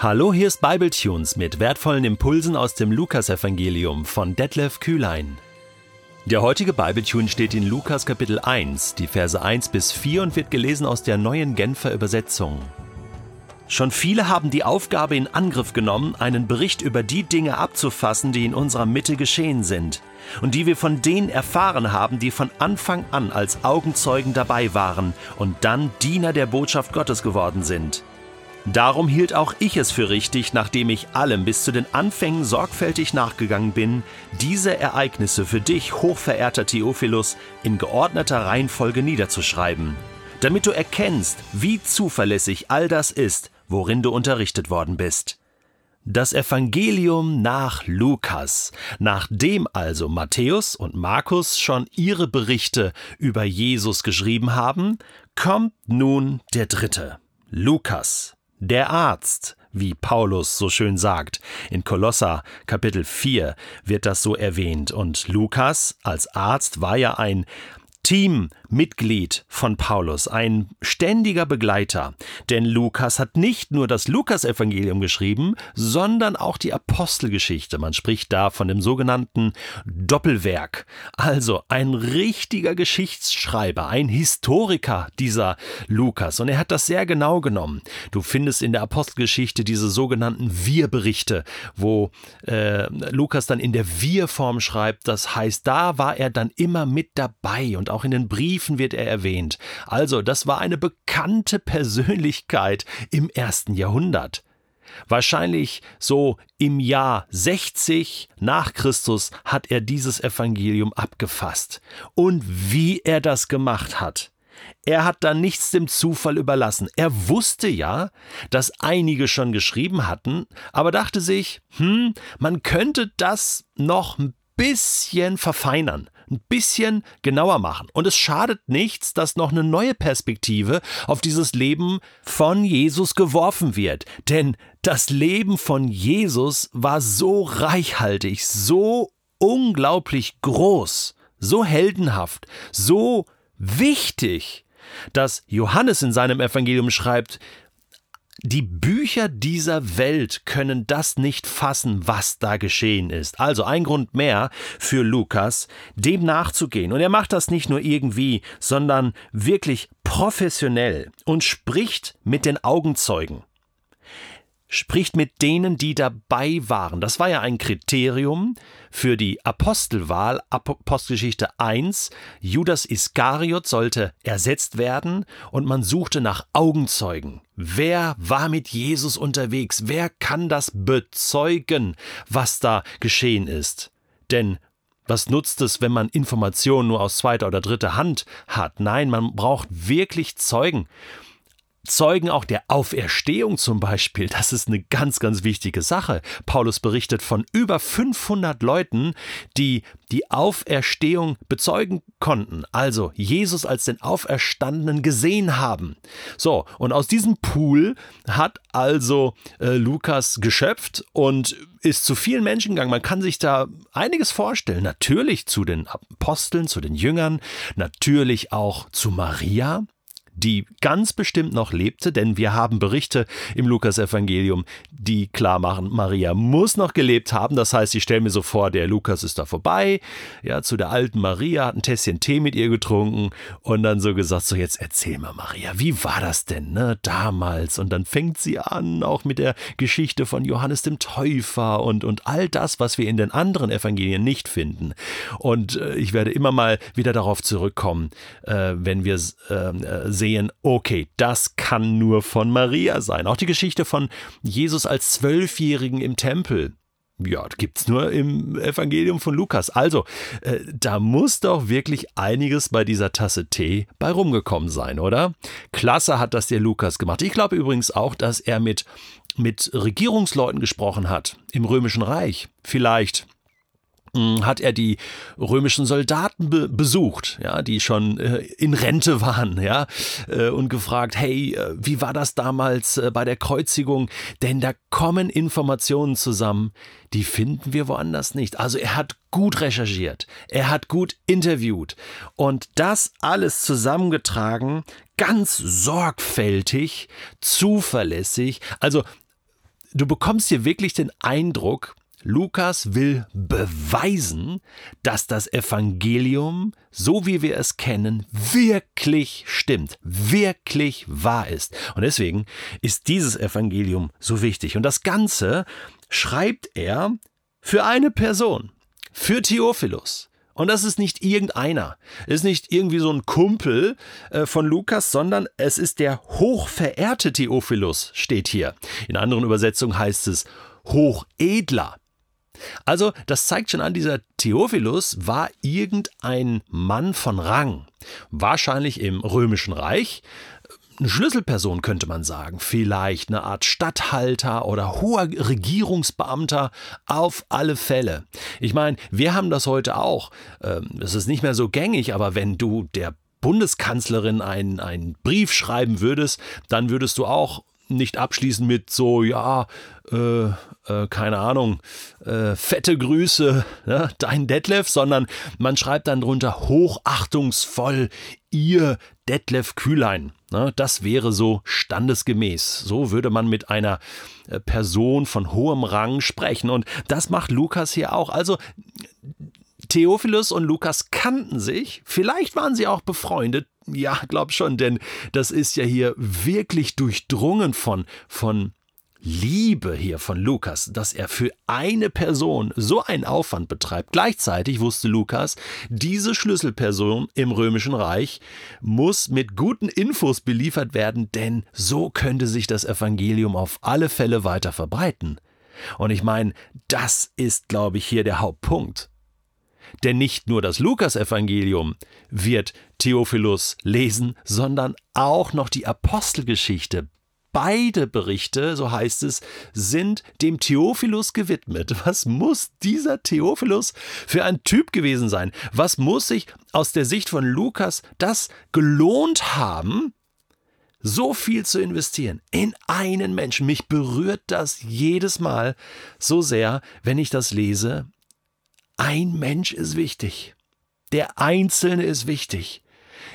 Hallo, hier ist Bibletunes mit wertvollen Impulsen aus dem Lukasevangelium von Detlef Kühlein. Der heutige Bibletune steht in Lukas Kapitel 1, die Verse 1 bis 4 und wird gelesen aus der neuen Genfer Übersetzung. Schon viele haben die Aufgabe in Angriff genommen, einen Bericht über die Dinge abzufassen, die in unserer Mitte geschehen sind und die wir von denen erfahren haben, die von Anfang an als Augenzeugen dabei waren und dann Diener der Botschaft Gottes geworden sind. Darum hielt auch ich es für richtig, nachdem ich allem bis zu den Anfängen sorgfältig nachgegangen bin, diese Ereignisse für dich, hochverehrter Theophilus, in geordneter Reihenfolge niederzuschreiben, damit du erkennst, wie zuverlässig all das ist, worin du unterrichtet worden bist. Das Evangelium nach Lukas. Nachdem also Matthäus und Markus schon ihre Berichte über Jesus geschrieben haben, kommt nun der dritte, Lukas. Der Arzt, wie Paulus so schön sagt. In Kolosser Kapitel 4 wird das so erwähnt. Und Lukas als Arzt war ja ein Teammitglied von Paulus, ein ständiger Begleiter. Denn Lukas hat nicht nur das Lukasevangelium geschrieben, sondern auch die Apostelgeschichte. Man spricht da von dem sogenannten Doppelwerk. Also ein richtiger Geschichtsschreiber, ein Historiker dieser Lukas. Und er hat das sehr genau genommen. Du findest in der Apostelgeschichte diese sogenannten Wir-Berichte, wo äh, Lukas dann in der Wir-Form schreibt. Das heißt, da war er dann immer mit dabei und auch in den Briefen wird er erwähnt. Also, das war eine bekannte Persönlichkeit im ersten Jahrhundert. Wahrscheinlich so im Jahr 60 nach Christus hat er dieses Evangelium abgefasst. Und wie er das gemacht hat. Er hat da nichts dem Zufall überlassen. Er wusste ja, dass einige schon geschrieben hatten, aber dachte sich, hm, man könnte das noch ein bisschen verfeinern ein bisschen genauer machen. Und es schadet nichts, dass noch eine neue Perspektive auf dieses Leben von Jesus geworfen wird. Denn das Leben von Jesus war so reichhaltig, so unglaublich groß, so heldenhaft, so wichtig, dass Johannes in seinem Evangelium schreibt, die Bücher dieser Welt können das nicht fassen, was da geschehen ist. Also ein Grund mehr für Lukas, dem nachzugehen. Und er macht das nicht nur irgendwie, sondern wirklich professionell und spricht mit den Augenzeugen spricht mit denen, die dabei waren. Das war ja ein Kriterium für die Apostelwahl, Apostelgeschichte 1. Judas Iskariot sollte ersetzt werden und man suchte nach Augenzeugen. Wer war mit Jesus unterwegs? Wer kann das bezeugen, was da geschehen ist? Denn was nutzt es, wenn man Informationen nur aus zweiter oder dritter Hand hat? Nein, man braucht wirklich Zeugen. Zeugen auch der Auferstehung zum Beispiel, das ist eine ganz, ganz wichtige Sache. Paulus berichtet von über 500 Leuten, die die Auferstehung bezeugen konnten, also Jesus als den Auferstandenen gesehen haben. So, und aus diesem Pool hat also äh, Lukas geschöpft und ist zu vielen Menschen gegangen. Man kann sich da einiges vorstellen. Natürlich zu den Aposteln, zu den Jüngern, natürlich auch zu Maria, die ganz bestimmt noch lebte, denn wir haben Berichte im Lukasevangelium, die klar machen, Maria muss noch gelebt haben. Das heißt, ich stelle mir so vor, der Lukas ist da vorbei, ja, zu der alten Maria, hat ein Tässchen Tee mit ihr getrunken und dann so gesagt, so jetzt erzähl mal Maria, wie war das denn, ne, damals? Und dann fängt sie an, auch mit der Geschichte von Johannes dem Täufer und, und all das, was wir in den anderen Evangelien nicht finden. Und äh, ich werde immer mal wieder darauf zurückkommen, äh, wenn wir äh, sehen, sehen, okay, das kann nur von Maria sein. Auch die Geschichte von Jesus als Zwölfjährigen im Tempel. Ja, gibt's nur im Evangelium von Lukas. Also, äh, da muss doch wirklich einiges bei dieser Tasse Tee bei rumgekommen sein, oder? Klasse hat das der Lukas gemacht. Ich glaube übrigens auch, dass er mit, mit Regierungsleuten gesprochen hat im Römischen Reich. Vielleicht hat er die römischen Soldaten be besucht, ja, die schon äh, in Rente waren, ja, äh, und gefragt, hey, äh, wie war das damals äh, bei der Kreuzigung? Denn da kommen Informationen zusammen, die finden wir woanders nicht. Also er hat gut recherchiert, er hat gut interviewt und das alles zusammengetragen, ganz sorgfältig, zuverlässig. Also du bekommst hier wirklich den Eindruck, Lukas will beweisen, dass das Evangelium, so wie wir es kennen, wirklich stimmt, wirklich wahr ist. Und deswegen ist dieses Evangelium so wichtig. Und das Ganze schreibt er für eine Person, für Theophilus. Und das ist nicht irgendeiner. Ist nicht irgendwie so ein Kumpel äh, von Lukas, sondern es ist der hochverehrte Theophilus, steht hier. In anderen Übersetzungen heißt es Hochedler. Also, das zeigt schon an, dieser Theophilus war irgendein Mann von Rang, wahrscheinlich im römischen Reich, eine Schlüsselperson könnte man sagen, vielleicht eine Art Statthalter oder hoher Regierungsbeamter, auf alle Fälle. Ich meine, wir haben das heute auch. Ähm, es ist nicht mehr so gängig, aber wenn du der Bundeskanzlerin einen, einen Brief schreiben würdest, dann würdest du auch nicht abschließen mit so, ja, äh, äh, keine Ahnung, äh, fette Grüße, ne, dein Detlef, sondern man schreibt dann drunter hochachtungsvoll, ihr Detlef Kühlein. Ne, das wäre so standesgemäß. So würde man mit einer äh, Person von hohem Rang sprechen. Und das macht Lukas hier auch. Also Theophilus und Lukas kannten sich, vielleicht waren sie auch befreundet, ja, glaub schon, denn das ist ja hier wirklich durchdrungen von, von Liebe hier von Lukas, dass er für eine Person so einen Aufwand betreibt. Gleichzeitig wusste Lukas, diese Schlüsselperson im römischen Reich muss mit guten Infos beliefert werden, denn so könnte sich das Evangelium auf alle Fälle weiter verbreiten. Und ich meine, das ist, glaube ich, hier der Hauptpunkt. Denn nicht nur das Lukasevangelium wird Theophilus lesen, sondern auch noch die Apostelgeschichte. Beide Berichte, so heißt es, sind dem Theophilus gewidmet. Was muss dieser Theophilus für ein Typ gewesen sein? Was muss sich aus der Sicht von Lukas das gelohnt haben, so viel zu investieren in einen Menschen? Mich berührt das jedes Mal so sehr, wenn ich das lese ein Mensch ist wichtig. Der Einzelne ist wichtig.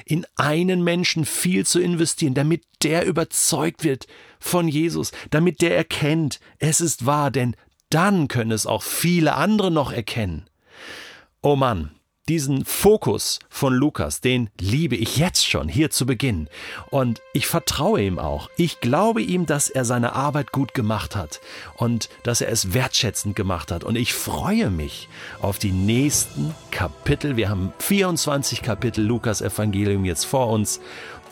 In einen Menschen viel zu investieren, damit der überzeugt wird von Jesus, damit der erkennt, es ist wahr, denn dann können es auch viele andere noch erkennen. Oh Mann, diesen Fokus von Lukas, den liebe ich jetzt schon hier zu Beginn. Und ich vertraue ihm auch. Ich glaube ihm, dass er seine Arbeit gut gemacht hat und dass er es wertschätzend gemacht hat. Und ich freue mich auf die nächsten Kapitel. Wir haben 24 Kapitel Lukas Evangelium jetzt vor uns.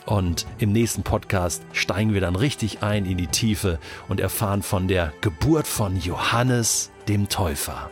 Und im nächsten Podcast steigen wir dann richtig ein in die Tiefe und erfahren von der Geburt von Johannes dem Täufer.